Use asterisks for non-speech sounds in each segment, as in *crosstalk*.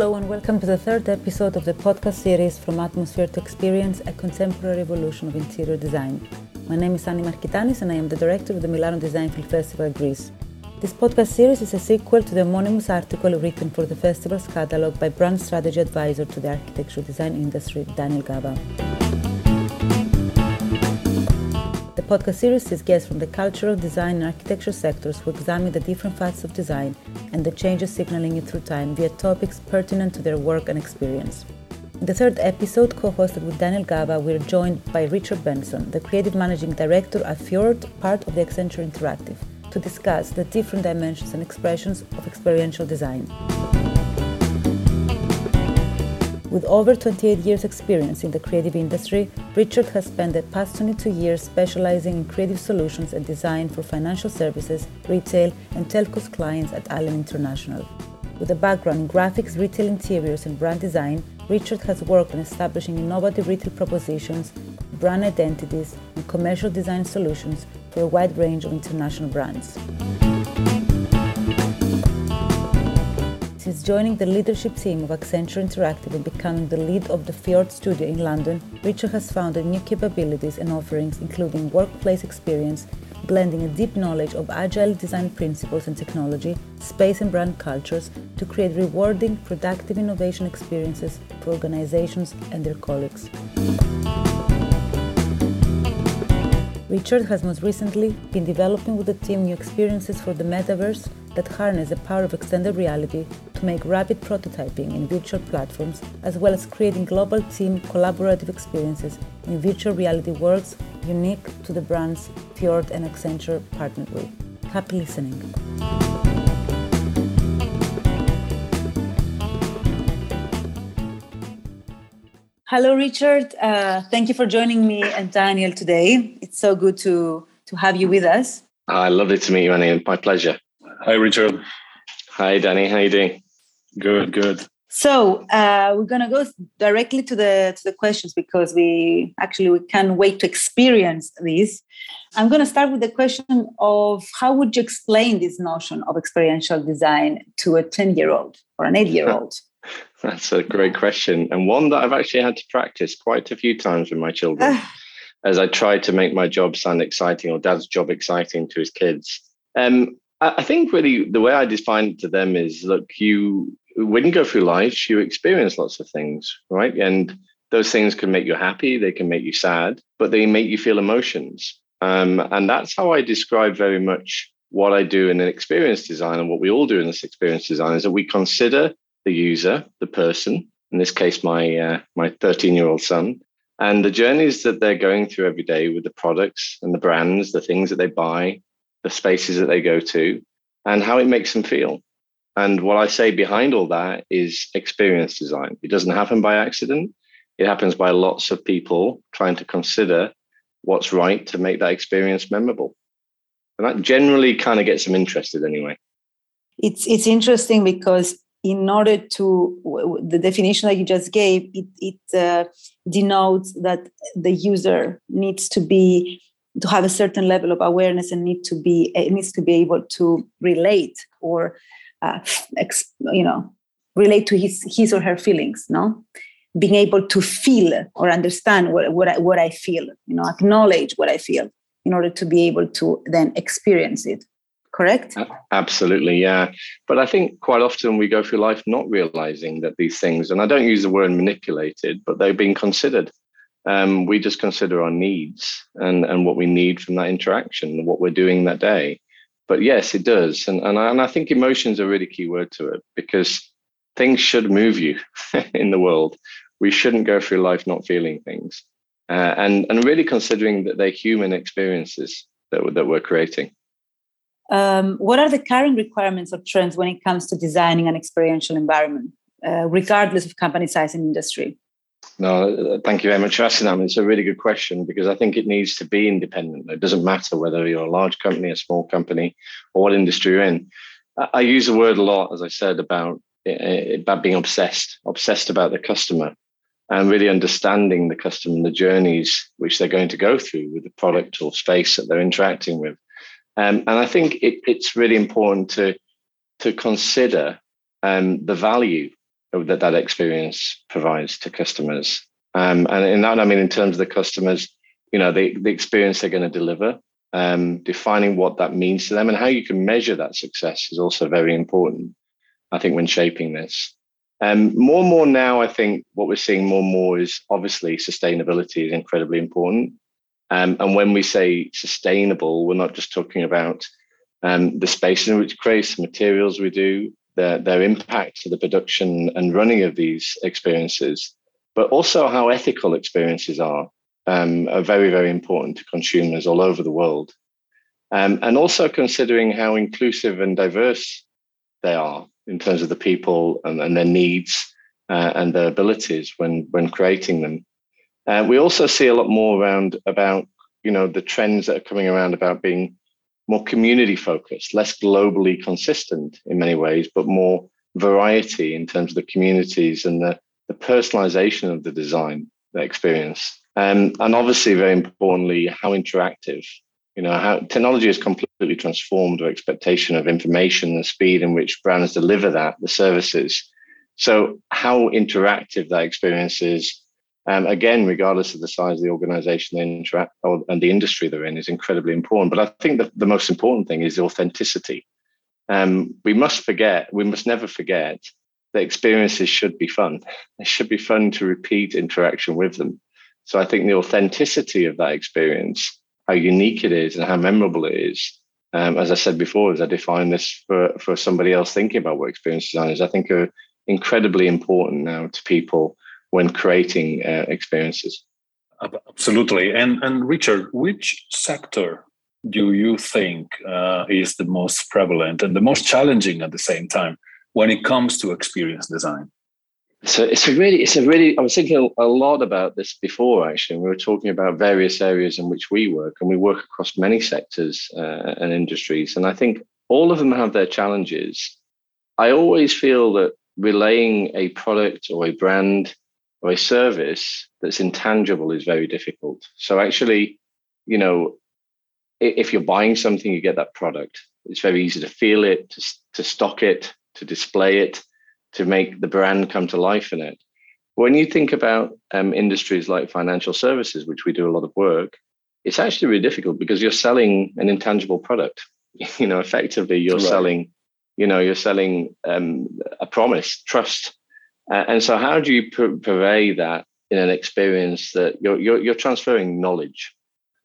Hello, and welcome to the third episode of the podcast series From Atmosphere to Experience A Contemporary Evolution of Interior Design. My name is Annie Markitanis, and I am the director of the Milano Design Film Festival Greece. This podcast series is a sequel to the homonymous article written for the festival's catalogue by brand strategy advisor to the architecture design industry, Daniel Gava. Podcast series sees guests from the cultural, design, and architecture sectors who examine the different facets of design and the changes signaling it through time via topics pertinent to their work and experience. In the third episode, co hosted with Daniel Gava, we're joined by Richard Benson, the creative managing director at Fjord, part of the Accenture Interactive, to discuss the different dimensions and expressions of experiential design. With over 28 years' experience in the creative industry, Richard has spent the past 22 years specializing in creative solutions and design for financial services, retail, and telcos clients at Allen International. With a background in graphics, retail interiors, and brand design, Richard has worked on establishing innovative retail propositions, brand identities, and commercial design solutions for a wide range of international brands. Since joining the leadership team of Accenture Interactive and becoming the lead of the Fjord studio in London, Richard has founded new capabilities and offerings including workplace experience, blending a deep knowledge of agile design principles and technology, space and brand cultures to create rewarding, productive innovation experiences for organizations and their colleagues. Richard has most recently been developing with the team new experiences for the metaverse that harness the power of extended reality to make rapid prototyping in virtual platforms, as well as creating global team collaborative experiences in virtual reality worlds unique to the brands Fjord and Accenture partnered with. Happy listening. Hello, Richard. Uh, thank you for joining me and Daniel today. It's so good to, to have you with us. Hi, lovely to meet you, Annie. My pleasure. Hi, Richard. Hi, Danny. How you doing? Good, good. So uh, we're gonna go directly to the to the questions because we actually we can't wait to experience these. I'm gonna start with the question of how would you explain this notion of experiential design to a 10 year old or an eight year old? *laughs* That's a great question, and one that I've actually had to practice quite a few times with my children *sighs* as I try to make my job sound exciting or dad's job exciting to his kids. Um, I think really the way I define it to them is look, you when you go through life, you experience lots of things, right? And those things can make you happy, they can make you sad, but they make you feel emotions. Um, and that's how I describe very much what I do in an experience design and what we all do in this experience design is that we consider the user, the person, in this case, my uh, my 13 year old son, and the journeys that they're going through every day with the products and the brands, the things that they buy, the spaces that they go to, and how it makes them feel. And what I say behind all that is experience design. It doesn't happen by accident. It happens by lots of people trying to consider what's right to make that experience memorable. And that generally kind of gets them interested anyway. It's it's interesting because in order to the definition that you just gave, it, it uh, denotes that the user needs to be to have a certain level of awareness and need to be it needs to be able to relate or uh, ex, you know relate to his his or her feelings no? Being able to feel or understand what, what, I, what I feel you know acknowledge what I feel in order to be able to then experience it correct? Absolutely yeah. But i think quite often we go through life not realizing that these things and i don't use the word manipulated but they've been considered um, we just consider our needs and, and what we need from that interaction, what we're doing that day. But yes, it does. And, and, I, and I think emotions are really key word to it because things should move you *laughs* in the world. We shouldn't go through life not feeling things. Uh, and, and really considering that they're human experiences that, that we're creating. Um, what are the current requirements or trends when it comes to designing an experiential environment, uh, regardless of company size and industry? No, thank you very much for asking that. It's a really good question because I think it needs to be independent. It doesn't matter whether you're a large company, a small company, or what industry you're in. I use the word a lot, as I said, about eh, about being obsessed, obsessed about the customer, and really understanding the customer and the journeys which they're going to go through with the product or space that they're interacting with. Um, and I think it, it's really important to to consider um, the value that that experience provides to customers. Um, and in that, I mean, in terms of the customers, you know, the, the experience they're going to deliver, um, defining what that means to them and how you can measure that success is also very important, I think, when shaping this. Um, more and more now, I think what we're seeing more and more is obviously sustainability is incredibly important. Um, and when we say sustainable, we're not just talking about um, the space in which creates the materials we do, their, their impact to the production and running of these experiences, but also how ethical experiences are, um, are very, very important to consumers all over the world. Um, and also considering how inclusive and diverse they are in terms of the people and, and their needs uh, and their abilities when, when creating them. Uh, we also see a lot more around about you know the trends that are coming around about being more community focused, less globally consistent in many ways, but more variety in terms of the communities and the, the personalization of the design, experience. Um, and obviously, very importantly, how interactive. You know, how technology has completely transformed our expectation of information and speed in which brands deliver that, the services. So, how interactive that experience is, um, again, regardless of the size of the organization they interact or, and the industry they're in, is incredibly important. But I think that the most important thing is authenticity. Um, we must forget, we must never forget that experiences should be fun. It should be fun to repeat interaction with them. So I think the authenticity of that experience, how unique it is and how memorable it is, um, as I said before, as I define this for, for somebody else thinking about what experience design is, I think are incredibly important now to people when creating uh, experiences. Absolutely. And, and Richard, which sector do you think uh, is the most prevalent and the most challenging at the same time when it comes to experience design? So it's a really, it's a really. I was thinking a lot about this before. Actually, we were talking about various areas in which we work, and we work across many sectors uh, and industries. And I think all of them have their challenges. I always feel that relaying a product or a brand or a service that's intangible is very difficult. So actually, you know, if you're buying something, you get that product. It's very easy to feel it, to, to stock it, to display it, to make the brand come to life in it. When you think about um, industries like financial services, which we do a lot of work, it's actually really difficult because you're selling an intangible product. *laughs* You know, effectively, you're right. selling, you know, you're selling um, a promise, trust, uh, and so, how do you purvey that in an experience that you're, you're, you're transferring knowledge?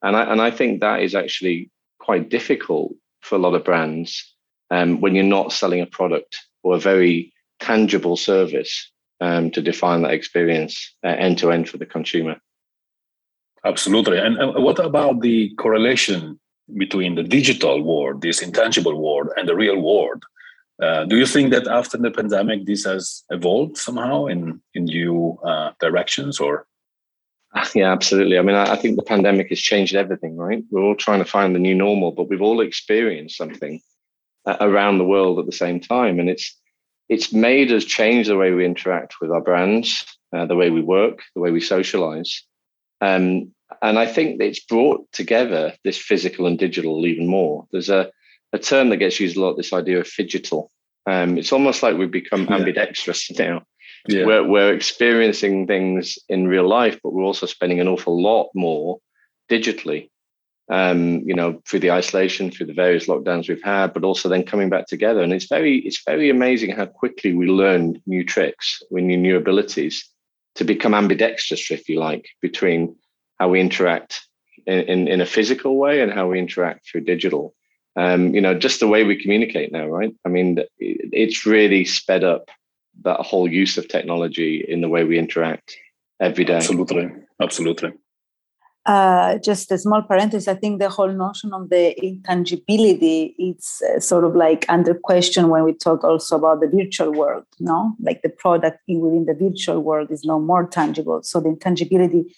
And I, and I think that is actually quite difficult for a lot of brands um, when you're not selling a product or a very tangible service um, to define that experience end to end for the consumer. Absolutely. And what about the correlation between the digital world, this intangible world, and the real world? Uh, do you think that after the pandemic, this has evolved somehow in in new uh, directions, or? Yeah, absolutely. I mean, I, I, think the pandemic has changed everything. Right? We're all trying to find the new normal, but we've all experienced something uh, around the world at the same time, and it's it's made us change the way we interact with our brands, uh, the way we work, the way we socialize. Um, and I think it's brought together this physical and digital even more. There's a a term that gets used a lot, this idea of phygital. Um, it's almost like we've become yeah. ambidextrous now. Yeah. We're, we're experiencing things in real life, but we're also spending an awful lot more digitally. Um, you know, through the isolation, through the various lockdowns we've had, but also then coming back together. And it's very, it's very amazing how quickly we learn new tricks, we new new abilities to become ambidextrous, if you like, between how we interact in, in, in a physical way and how we interact through digital um, you know, just the way we communicate now, right? I mean, it's really sped up that whole use of technology in the way we interact every day. Absolutely, absolutely. Uh, just a small parenthesis. I think the whole notion of the intangibility it's uh, sort of like under question when we talk also about the virtual world. No, like the product within the virtual world is no more tangible. So the intangibility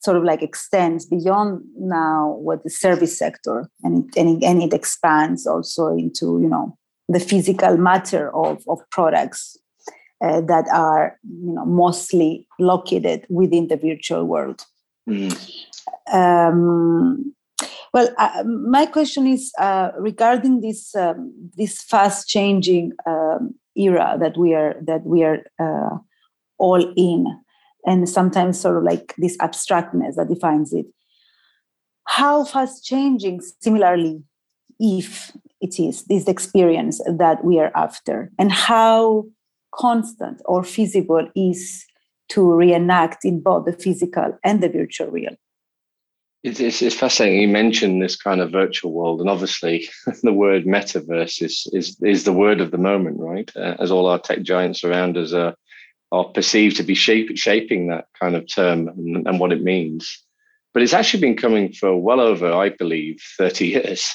sort of like extends beyond now what the service sector and, and, and it expands also into you know the physical matter of, of products uh, that are you know mostly located within the virtual world mm. um, well uh, my question is uh, regarding this um, this fast changing um, era that we are that we are uh, all in and sometimes sort of like this abstractness that defines it how fast changing similarly if it is this experience that we are after and how constant or feasible is to reenact in both the physical and the virtual real it's, it's, it's, fascinating. You mentioned this kind of virtual world, and obviously, *laughs* the word metaverse is is is the word of the moment, right? Uh, as all our tech giants around us are are perceived to be shape, shaping that kind of term and, and what it means. But it's actually been coming for well over, I believe, thirty years.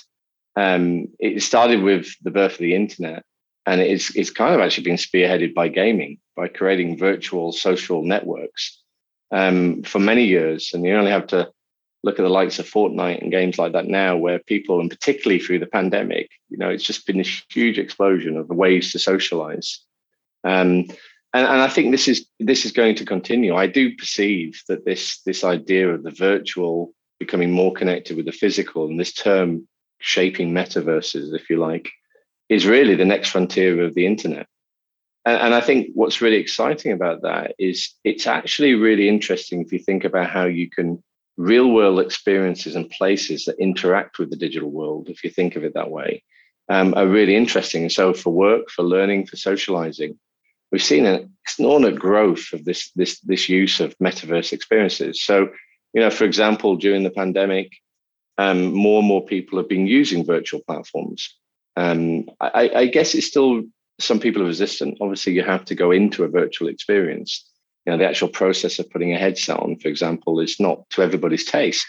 Um, it started with the birth of the internet, and it's it's kind of actually been spearheaded by gaming, by creating virtual social networks um, for many years. And you only have to look at the likes of Fortnite and games like that now, where people, and particularly through the pandemic, you know, it's just been this huge explosion of the ways to socialize. Um, and, and I think this is this is going to continue. I do perceive that this this idea of the virtual becoming more connected with the physical, and this term shaping metaverses, if you like, is really the next frontier of the internet. And, and I think what's really exciting about that is it's actually really interesting if you think about how you can real world experiences and places that interact with the digital world, if you think of it that way, um, are really interesting. And so, for work, for learning, for socializing, we've seen an extraordinary growth of this this this use of metaverse experiences. So, you know, for example, during the pandemic, um, more and more people have been using virtual platforms. Um, I, I guess it's still some people are resistant. Obviously, you have to go into a virtual experience you know the actual process of putting a headset on for example is not to everybody's taste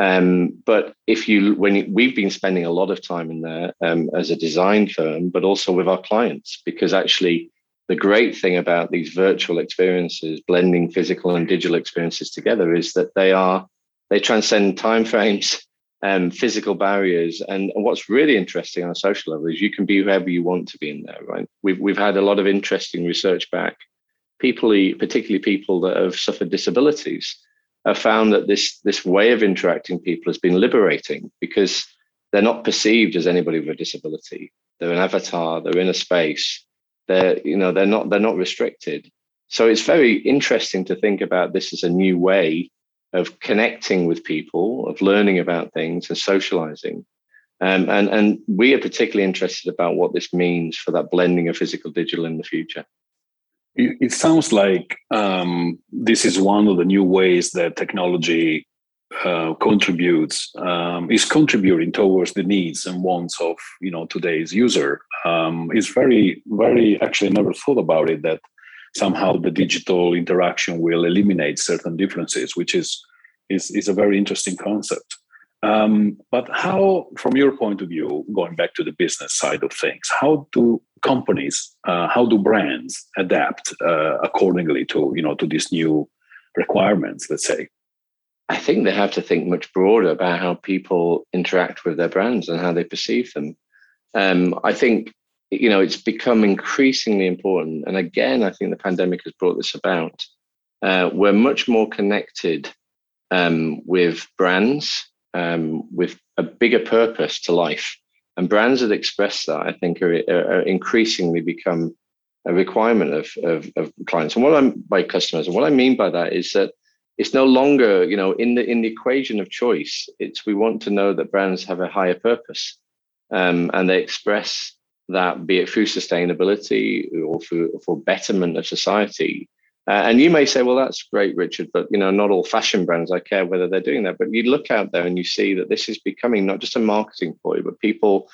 um, but if you when you, we've been spending a lot of time in there um, as a design firm but also with our clients because actually the great thing about these virtual experiences blending physical and digital experiences together is that they are they transcend time frames and *laughs* um, physical barriers and, and what's really interesting on a social level is you can be whoever you want to be in there right we've, we've had a lot of interesting research back people, particularly people that have suffered disabilities, have found that this this way of interacting people has been liberating because they're not perceived as anybody with a disability. They're an avatar. They're in a space. They're you know they're not they're not restricted. So it's very interesting to think about this as a new way of connecting with people, of learning about things and socializing. Um, and, and we are particularly interested about what this means for that blending of physical digital in the future it, it sounds like um, this is one of the new ways that technology uh, contributes um, is contributing towards the needs and wants of you know today's user. Um, it's very very actually never thought about it that somehow the digital interaction will eliminate certain differences, which is is is a very interesting concept. Um, but how, from your point of view, going back to the business side of things, how do companies, uh, how do brands adapt uh, accordingly to you know to these new requirements? Let's say. I think they have to think much broader about how people interact with their brands and how they perceive them. Um, I think you know it's become increasingly important, and again, I think the pandemic has brought this about. Uh, we're much more connected um, with brands um, with a bigger purpose to life. And brands that express that, I think, are, are increasingly become a requirement of, of, of, clients. And what I'm by customers, and what I mean by that is that it's no longer, you know, in the in the equation of choice. It's we want to know that brands have a higher purpose, um, and they express that, be it through sustainability or for for betterment of society, uh, and you may say, well, that's great, Richard, but you know, not all fashion brands I care whether they're doing that. But you look out there and you see that this is becoming not just a marketing ploy, but people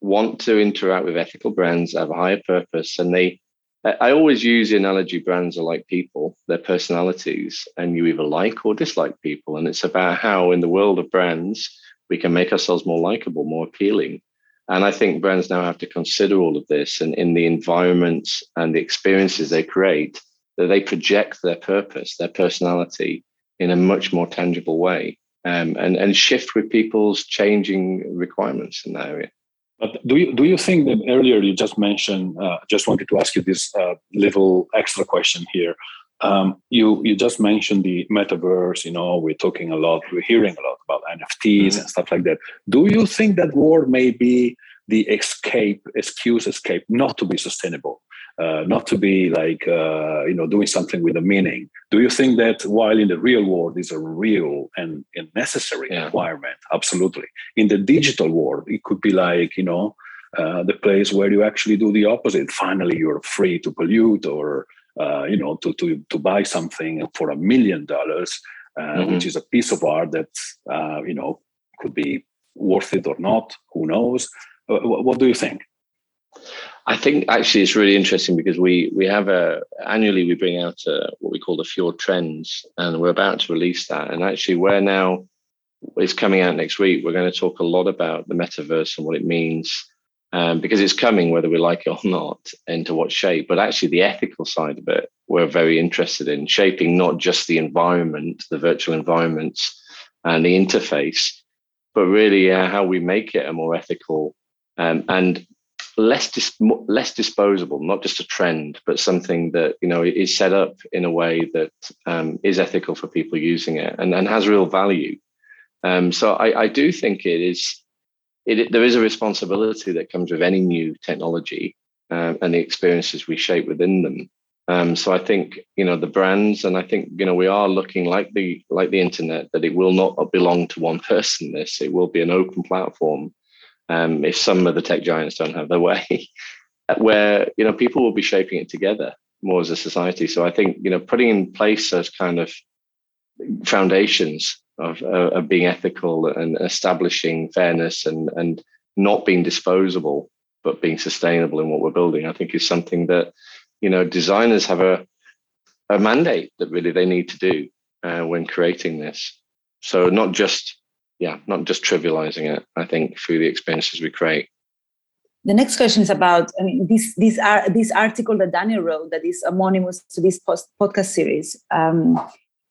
want to interact with ethical brands, have a higher purpose, and they. I always use the analogy brands are like people, their personalities, and you either like or dislike people. And it's about how, in the world of brands, we can make ourselves more likable, more appealing. And I think brands now have to consider all of this and in the environments and the experiences they create that they project their purpose, their personality in a much more tangible way um, and, and shift with people's changing requirements in that area. But do you do you think that earlier you just mentioned? Uh, just wanted to ask you this uh, little extra question here. Um, you you just mentioned the metaverse. You know, we're talking a lot, we're hearing a lot about NFTs mm-hmm. and stuff like that. Do you think that world may be the escape, excuse escape, not to be sustainable, uh, not to be like uh, you know doing something with a meaning. Do you think that while in the real world is a real and, and necessary yeah. requirement? Absolutely. In the digital world, it could be like you know uh, the place where you actually do the opposite. Finally, you're free to pollute or uh, you know to, to to buy something for a million dollars, uh, mm-hmm. which is a piece of art that uh, you know could be worth it or not. Who knows? What do you think? I think actually it's really interesting because we we have a annually we bring out a, what we call the Fjord Trends, and we're about to release that. And actually, we're now it's coming out next week. We're going to talk a lot about the metaverse and what it means, um, because it's coming whether we like it or not, into what shape. But actually, the ethical side of it, we're very interested in shaping not just the environment, the virtual environments, and the interface, but really uh, how we make it a more ethical um, and less dis- less disposable, not just a trend, but something that you know is set up in a way that um, is ethical for people using it and, and has real value. Um, so I, I, do think it is it, there is a responsibility that comes with any new technology um, and the experiences we shape within them. Um, so I think you know the brands, and I think you know we are looking like the like the internet that it will not belong to one *laughs* person. This it will be an open platform um, if some of the tech giants don't have their way, *laughs* where you know people will be shaping it together more as a society. So I think you know putting in place those kind of foundations of, uh, of being ethical and establishing fairness and and not being disposable but being sustainable in what we're building, I think is something that you know designers have a a mandate that really they need to do uh, when creating this. So not just yeah, not just trivializing it, I think, through the experiences we create. The next question is about I mean, this, this, this article that Daniel wrote that is anonymous to this post, podcast series. Um,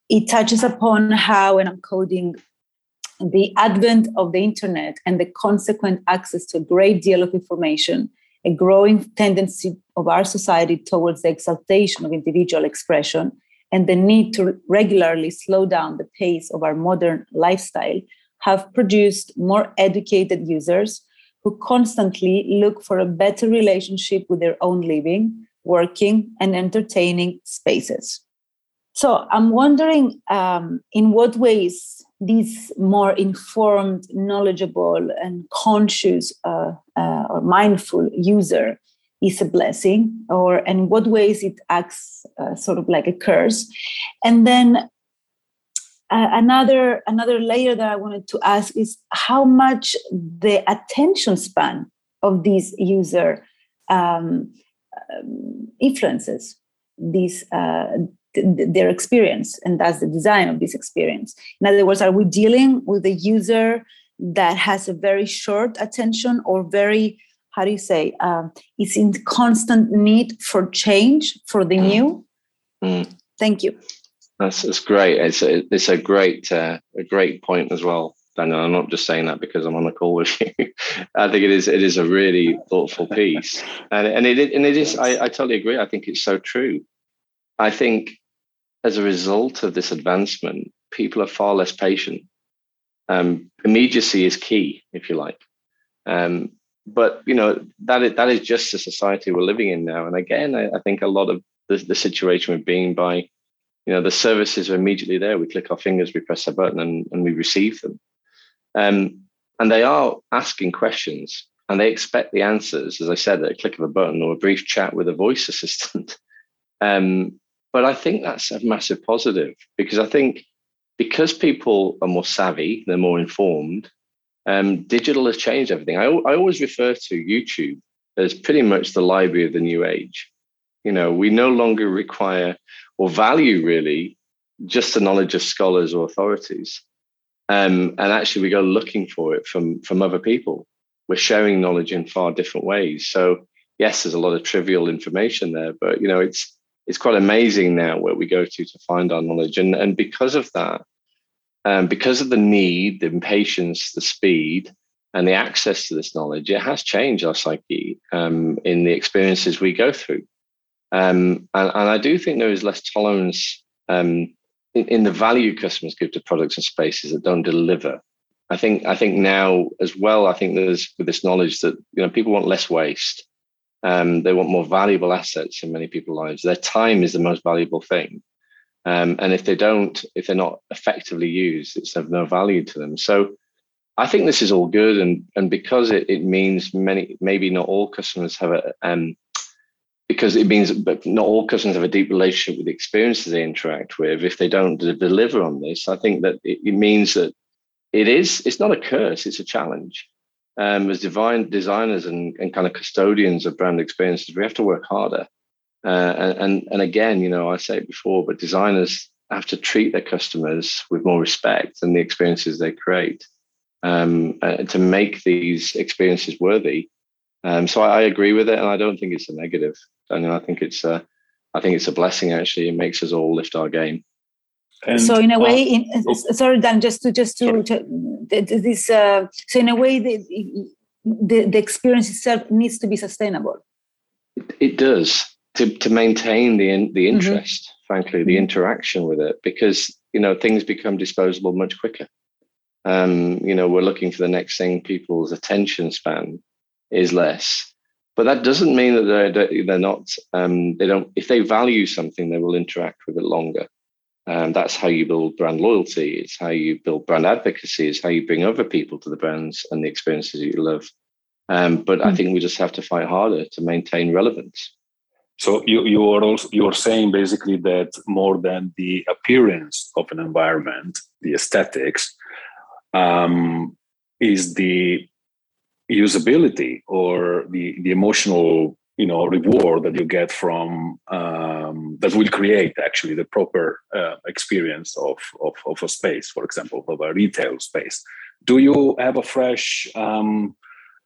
it touches upon how, and I'm coding, the advent of the internet and the consequent access to a great deal of information, a growing tendency of our society towards the exaltation of individual expression, and the need to regularly slow down the pace of our modern lifestyle have produced more educated users who constantly look for a better relationship with their own living, working, and entertaining spaces. So I'm wondering um, in what ways this more informed, knowledgeable, and conscious uh, uh, or mindful user is a blessing, or in what ways it acts uh, sort of like a curse. And then uh, another another layer that I wanted to ask is how much the attention span of these user um, um, influences this uh, th- their experience, and that's the design of this experience. In other words, are we dealing with a user that has a very short attention or very how do you say um, is in constant need for change for the mm. new? Mm. Thank you. That's, that's great. It's a, it's a great uh, a great point as well, Daniel. I'm not just saying that because I'm on a call with *laughs* you. I think it is it is a really thoughtful piece, and and it and it is. I, I totally agree. I think it's so true. I think as a result of this advancement, people are far less patient. Um, immediacy is key, if you like. Um, but you know that is, that is just the society we're living in now. And again, I, I think a lot of the, the situation we're being by you know the services are immediately there. We click our fingers we press a button and, and we receive them. Um, and they are asking questions and they expect the answers as i said at a click of a button or a brief chat with a voice *laughs* assistant. Um, but i think that's a massive positive because i think because people are more savvy they're more informed um, digital has changed everything. I, I always refer to youtube as pretty much the library of the new age. You know we no longer require or value really just the knowledge of scholars or authorities. Um, and actually, we go looking for it from from other people. We're sharing knowledge in far different ways. So yes, there's a lot of trivial information there, but you know, it's it's quite amazing now where we go to to find our knowledge. And and because of that, um, because of the need, the impatience, the speed, and the access to this knowledge, it has changed our psyche um, in the experiences we go through. Um, and, and, I do think there is less tolerance um, in, in, the value customers give to products and spaces that don't deliver I think I think now as well. I think there's with this knowledge that you know people want less waste. Um, they want more valuable assets in many people's lives. Their time is the most valuable thing, um, and if they don't, if they're not effectively used, it's of no value to them. So I think this is all good, and and because it, it means many maybe not all customers have a um, because it means but not all customers have a deep relationship with the experiences they interact with. If they don't deliver on this, I think that it, it means that it is it's not a curse; it's a challenge. Um, as divine designers and, and kind of custodians of brand experiences, we have to work harder. Uh, and, and and again, you know, I say it before, but designers have to treat their customers with more respect and the experiences they create um, uh, to make these experiences worthy. Um, so I, I, agree with it, and I don't think it's a negative. I mean, I think it's a, I think it's a blessing. Actually, it makes us all lift our game. And, so in a way, uh, in, oh, sorry, Dan, just to just to, to this. Uh, so in a way, the, the the experience itself needs to be sustainable. It, it does to to maintain the the mm-hmm. interest. Mm-hmm. Frankly, the mm-hmm. interaction with it, because you know things become disposable much quicker. Um, you know, we're looking for the next thing. People's attention span is less, but that doesn't mean that they're they're not. Um, they don't. If they value something, they will interact with it longer. And that's how you build brand loyalty. It's how you build brand advocacy. It's how you bring other people to the brands and the experiences that you love. Um, but mm-hmm. I hmm. think we just have to fight harder to maintain relevance. So you you are also you are saying basically that more than the appearance of an environment, the aesthetics, um, is the usability or the, the emotional you know reward that you get from um, that will create actually the proper uh, experience of, of, of a space for example of a retail space do you have a fresh um,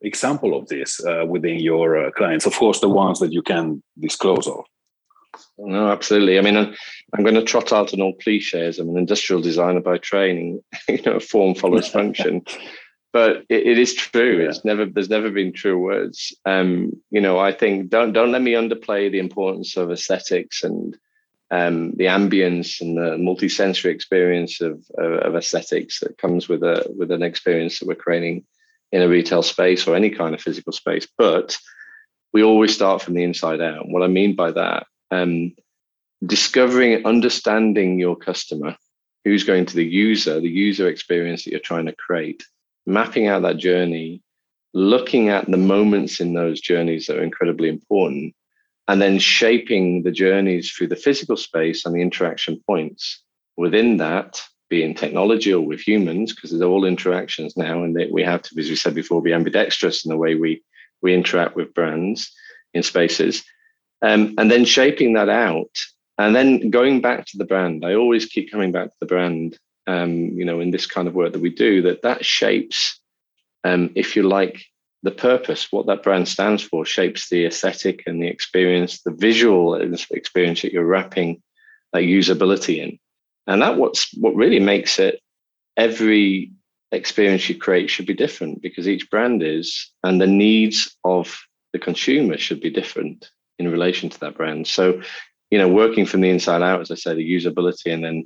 example of this uh, within your uh, clients of course the ones that you can disclose of no, absolutely. I mean, I'm, I'm going to trot out an old cliches. I'm an industrial designer by training. *laughs* you know, form follows *laughs* function. But it, it is true. Yeah. It's never there's never been true words. Um, you know, I think don't don't let me underplay the importance of aesthetics and um, the ambience and the multi-sensory experience of, of, of aesthetics that comes with a with an experience that we're creating in a retail space or any kind of physical space. But we always start from the inside out. What I mean by that um, discovering, understanding your customer, who's going to the user, the user experience that you're trying to create, mapping out that journey, looking at the moments in those journeys that are incredibly important, and then shaping the journeys through the physical space and the interaction points within that, be in technology or with humans, because they're all interactions now, and we have to, as we said before, be ambidextrous in the way we we interact with brands in spaces. Um, and then shaping that out and then going back to the brand. I always keep coming back to the brand um, you know in this kind of work that we do that that shapes um, if you like the purpose what that brand stands for shapes the aesthetic and the experience the visual experience that you're wrapping that usability in and that what's what really makes it every experience you create should be different because each brand is and the needs of the consumer should be different in relation to that brand. So, you know, working from the inside out, as I say, the usability and then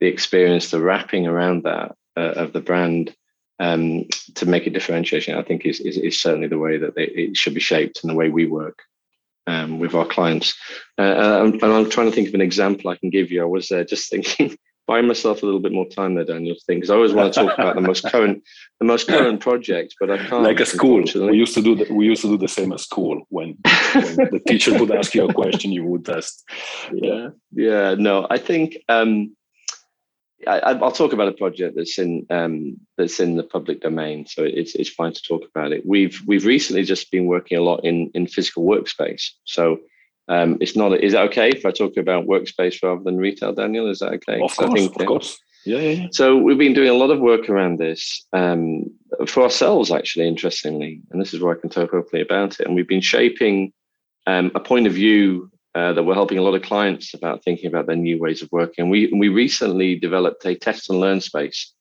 the experience, the wrapping around that uh, of the brand um, to make a differentiation, I think is, is, is certainly the way that they, it should be shaped and the way we work um, with our clients. Uh, and I'm trying to think of an example I can give you. I was uh, just thinking *laughs* buy myself a little bit more time there, Daniel. Thing because I always want to talk about the most current, the most current project, but I can't. Like a school, we used to do that. We used to do the same at school. When, when the teacher would ask you a question, you would test. *laughs* Yeah, yeah. No, I think um, I, will talk about a project that's in um, that's in the public domain, so it's it's fine to talk about it. We've we've recently just been working a lot in in physical workspace, so um, it's not. Is that okay if I talk about workspace rather than retail, Daniel? Is that okay? Of course, think, of course. Yeah, yeah, yeah, So we've been doing a lot of work around this um, for ourselves, actually, interestingly, and this is where I can talk openly about it. And we've been shaping um, a point of view uh, that we're helping a lot of clients about thinking about their new ways of working. And we we recently developed a test and learn space,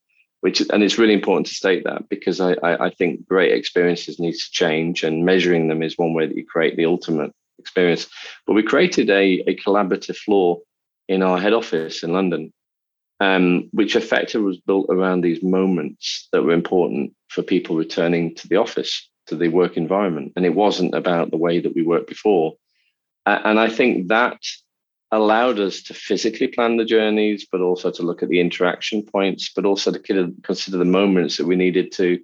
which and it's really important to state that because I, I, I think great experiences need to change, and measuring them is one way that you create the ultimate experience. But we created a, a collaborative floor in our head office in London. um, which effectively was built around these moments that were important for people returning to the office, to the work environment. And it wasn't about the way that we worked before. And I think that allowed us to physically plan the journeys, but also to look at the interaction points, but also to consider the moments that we needed to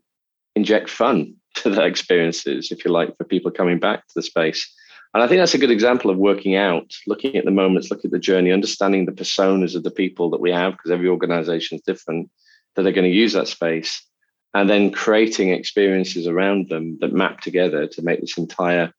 inject fun *laughs* to the experiences, if you like, for people coming back to the space. And I think that's a good example of working out, looking at the moments, looking at the journey, understanding the personas of the people that we have, because every organization is different, that are going to use that space, and then creating experiences around them that map together to make this entire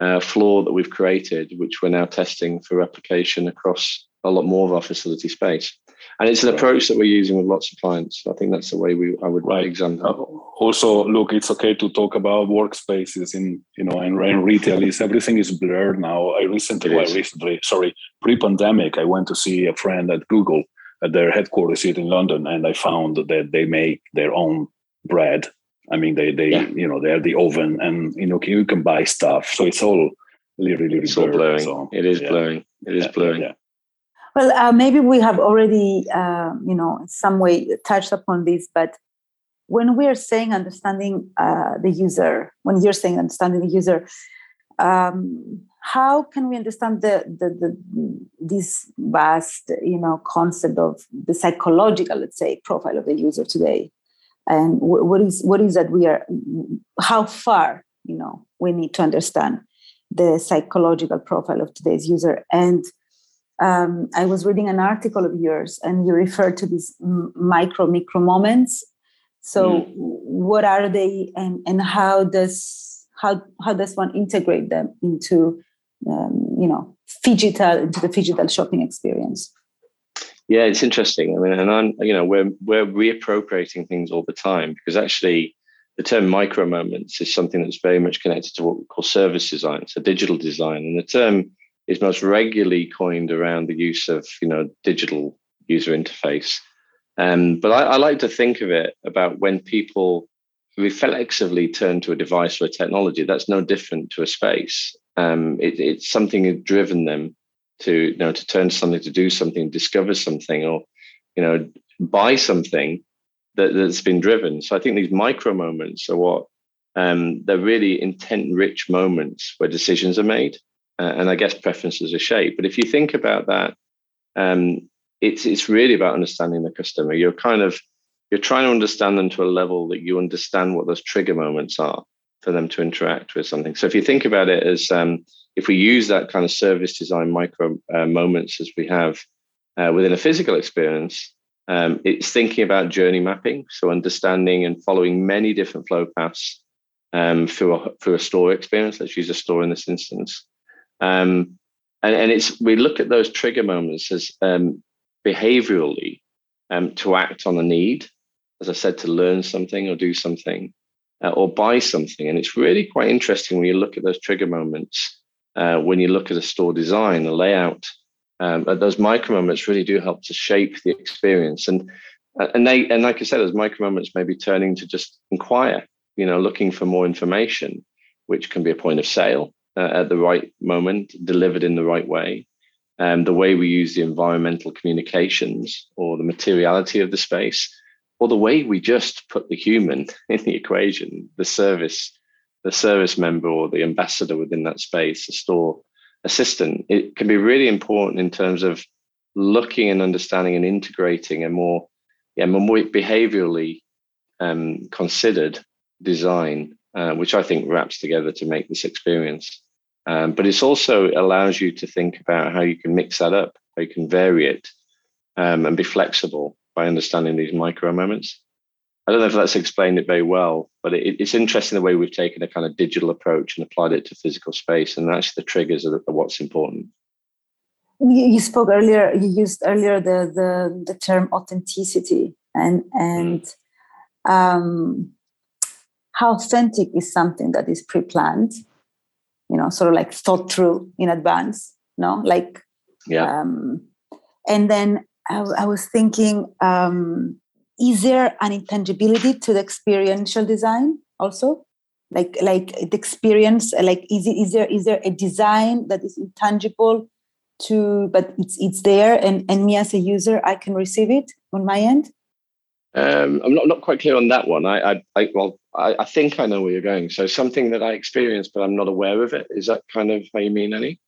uh, floor that we've created, which we're now testing for replication across a lot more of our facility space. And it's an approach that we're using with lots of clients. I think that's the way we I would right. examine. Uh, also, look, it's okay to talk about workspaces in you know in, in retail. Is everything is blurred now? I recently, well, recently, sorry, pre-pandemic, I went to see a friend at Google at their headquarters here in London, and I found that they make their own bread I mean, they they yeah. you know they have the oven, and you know you can buy stuff. So it's all really really it's blurred, all blurring. So, it is yeah. blurring. It is yeah, blurring. Well, uh, maybe we have already, uh, you know, in some way touched upon this, but when we are saying understanding uh, the user, when you're saying understanding the user, um, how can we understand the, the, the this vast, you know, concept of the psychological, let's say, profile of the user today? And what is what is that we are how far you know we need to understand the psychological profile of today's user. And um, i was reading an article of yours and you referred to these micro micro moments. So mm. what are they and and how does how how does one integrate them into um, you know digital into the digital shopping experience yeah, it's interesting. I mean, and I'm, you know, we're we're reappropriating things all the time because actually, the term micro moments is something that's very much connected to what we call service design, so digital design, and the term is most regularly coined around the use of you know digital user interface. Um, but I, I like to think of it about when people reflexively turn to a device or a technology, that's no different to a space. Um, it, it's something that's driven them to you know to turn something to do something discover something or you know buy something that, that's been driven. So i think these micro moments are what um, they're really intent rich moments where decisions are made uh, and i guess preferences are shaped. But if you think about that um, it's it's really about understanding the customer. You're kind of you're trying to understand them to a level that you understand what those trigger moments are for them to interact with something. So if you think about it as um, if we use that kind of service design micro uh, moments as we have uh, within a physical experience, um, it's thinking about journey mapping, so understanding and following many different flow paths um, through a through a store experience. Let's use a store in this instance, um, and and it's we look at those trigger moments as um, behaviorally um, to act on a need, as I said, to learn something or do something. Uh, or buy something. And it's really quite interesting when you look at those trigger moments uh, when you look at a store design, the layout, um, those micro moments really do help to shape the experience. And and they and like I said, those micro moments may be turning to just inquire, you know, looking for more information, which can be a point of sale uh, at the right moment, delivered in the right way. Um, the way we use the environmental communications or the materiality of the space, or the way we just put the human *laughs* in the equation, the service the service member or the ambassador within that space, the store assistant, it can be really important in terms of looking and understanding and integrating a more, yeah, more behaviorally um, considered design, uh, which I think wraps together to make this experience. Um, but it also allows you to think about how you can mix that up, how you can vary it, um, and be flexible by understanding these micro moments. I don't know if that's explained it very well, but it, it's interesting the way we've taken a kind of digital approach and applied it to physical space, and actually the triggers are, what's important. You, spoke earlier. You used earlier the the, the term authenticity, and and mm. um, how authentic is something that is pre-planned, you know, sort of like thought through in advance. No, like yeah. Um, and then I, I was thinking. Um, is there an intangibility to the experiential design also? Like like the experience like is it is there is there a design that is intangible to but it's it's there and and me as a user i can receive it on my end? Um, i'm not, not quite clear on that one. I i, I well I, I, think i know where you're going. So something that i experienced but i'm not aware of it. Is that kind of how you mean any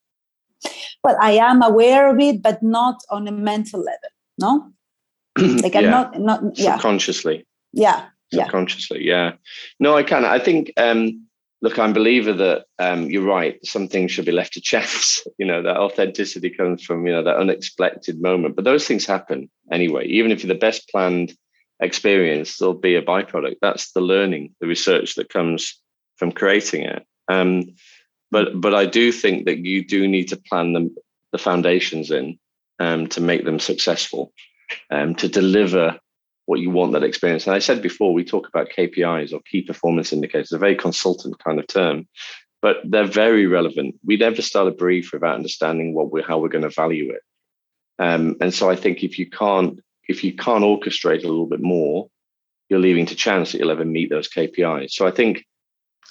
well i am aware of it but not on a mental level no *clears throat* like i'm yeah. not not yeah subconsciously yeah subconsciously yeah. yeah no i can i think um look, I'm a believer that um, you're right. Some things should be left to *laughs* chance. You know, that authenticity comes from, you know, that unexpected moment. But those things happen anyway. Even if you're the best planned experience, there'll be a byproduct. That's the learning, the research that comes from creating it. Um, but but I do think that you do need to plan them, the foundations in um, to make them successful, um, to deliver what you want that experience. And I said before, we talk about KPIs or key performance indicators, a very consultant kind of term, but they're very relevant. We never start a brief without understanding what we're how we're going to value it. Um, and so I think if you can't if you can't orchestrate a little bit more, you're leaving to chance that you'll ever meet those KPIs. So I think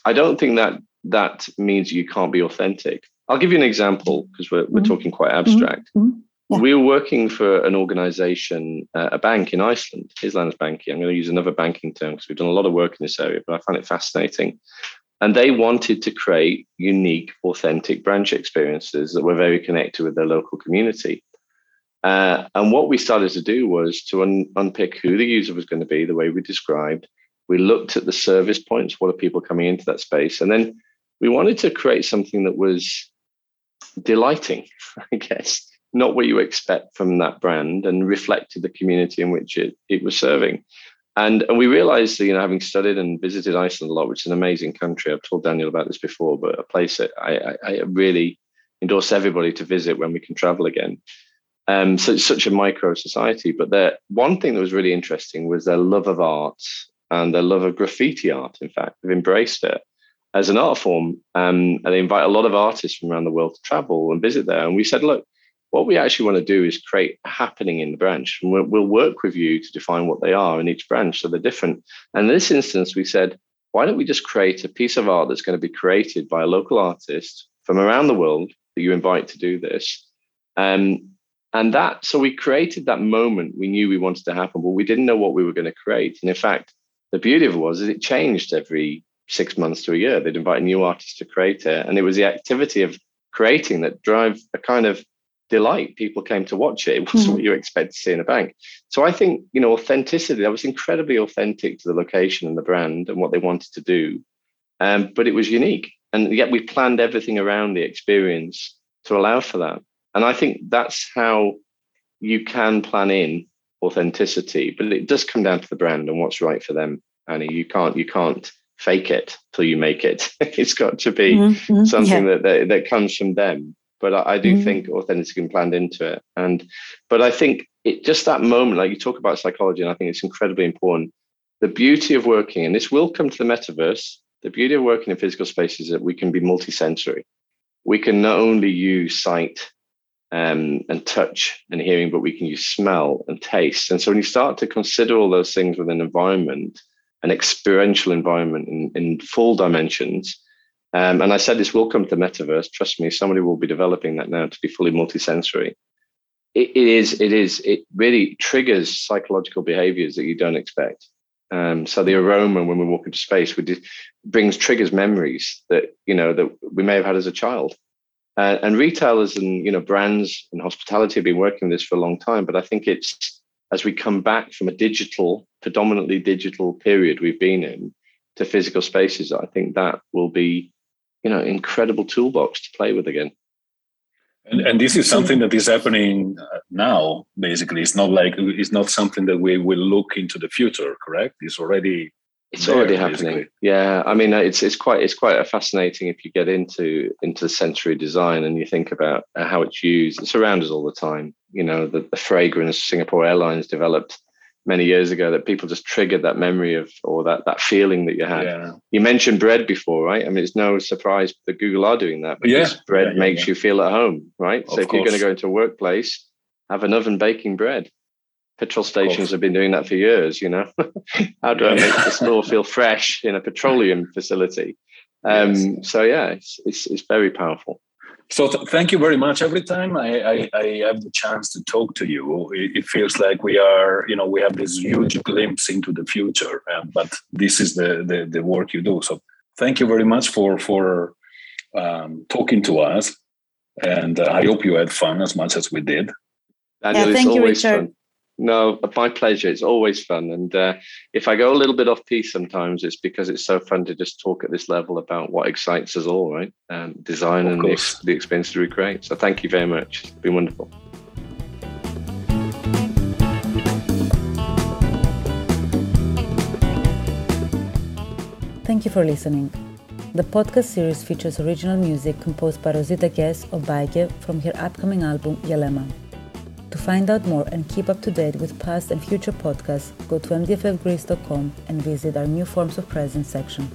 I don't think that that means you can't be authentic. I'll give you an example because we're, we're mm-hmm. talking quite abstract. Mm-hmm. Yeah. We were working for an organization, uh, a bank in Iceland, Islandsbanki. I'm going to use another banking term because we've done a lot of work in this area, but I find it fascinating. And they wanted to create unique, authentic branch experiences that were very connected with their local community. Uh, and what we started to do was to un- unpick who the user was going to be, the way we described. We looked at the service points, what are people coming into that space? And then we wanted to create something that was delighting, *laughs* I guess not what you expect from that brand and reflected the community in which it, it was serving. And, and we realized, that, you know, having studied and visited Iceland a lot, which is an amazing country. I've told Daniel about this before, but a place that I, I, I really endorse everybody to visit when we can travel again. Um, so it's such a micro society. But the one thing that was really interesting was their love of art and their love of graffiti art. In fact, they've embraced it as an art form, um, and they invite a lot of artists from around the world to travel and visit there. And we said, look, what we actually want to do is create a happening in the branch. And we'll, we'll, work with you to define what they are in each branch. So they're different. And in this instance, we said, why don't we just create a piece of art that's going to be created by a local artist from around the world that you invite to do this? Um, and that, so we created that moment we knew we wanted to happen, but we didn't know what we were going to create. And in fact, the beauty of it was is it changed every six months to a year. They'd invite new artists to create it. And it was the activity of creating that drive a kind of delight. People came to watch it. It wasn't mm-hmm. what you expect to see in a bank. So I think, you know, authenticity, that was incredibly authentic to the location and the brand and what they wanted to do. Um, but it was unique. And yet we planned everything around the experience to allow for that. And I think that's how you can plan in authenticity, but it does come down to the brand and what's right for them. Annie, you can't you can't fake it till you make it. *laughs* it's got to be mm-hmm. something yeah. that, that that comes from them but I, I do mm think authenticity can planned into it. And but I think it just that moment, like you talk about psychology, and I think it's incredibly important. The beauty of working, and this will come to the metaverse. The beauty of working in physical space is that we can be multisensory. We can not only use sight um, and touch and hearing, but we can use smell and taste. And so when you start to consider all those things with an environment, an experiential environment in, in full dimensions, um, and I said this will come to metaverse. Trust me, somebody will be developing that now to be fully multisensory. It, it is, it is, it really triggers psychological behaviors that you don't expect. Um, so the aroma when we walk into space we brings triggers memories that you know that we may have had as a child. Uh, and retailers and you know brands and hospitality have been working this for a long time, but I think it's as we come back from a digital, predominantly digital period we've been in to physical spaces, I think that will be you know incredible toolbox to play with again. And, and this is something that is happening uh, now basically. It's not like it's not something that we will look into the future correct? It's already it's there, already happening. Basically. yeah. I mean it's it's quite it's quite fascinating if you get into into the sensory design and you think about how it's used. It's around us all the time. You know the, the fragrance singapore airlines developed many years ago that people just triggered that memory of or that that feeling that you had. Yeah. You mentioned bread before, right? I mean, it's no surprise that Google are doing that because yeah. bread yeah, makes you feel at home, right? Of so if course. you're going to go into a workplace, have an oven baking bread. Petrol stations have been doing that for years. You know, *laughs* how do I make the store feel *laughs* fresh in a petroleum facility? Um, yes. So yeah, it's, it's it's very powerful. So th- thank you very much. Every time I, I, I, have the chance to talk to you, it, it, feels like we are, you know, we have this huge glimpse into the future. Uh, but this is the, the, the work you do. So thank you very much for for um, talking to us, and uh, I hope you had fun as much as we did. Daniel, yeah, thank you, Richard. Fun. No, my pleasure. It's always fun. And uh, if I go a little bit off piece sometimes, it's because it's so fun to just talk at this level about what excites us all, right? And um, design of and the, the experience to recreate. So thank you very much. It's been wonderful. Thank you for listening. The podcast series features original music composed by Rosita Guess of Baige from her upcoming album Yalema. To find out more and keep up to date with past and future podcasts, go to mdflgreece.com and visit our new forms of presence section.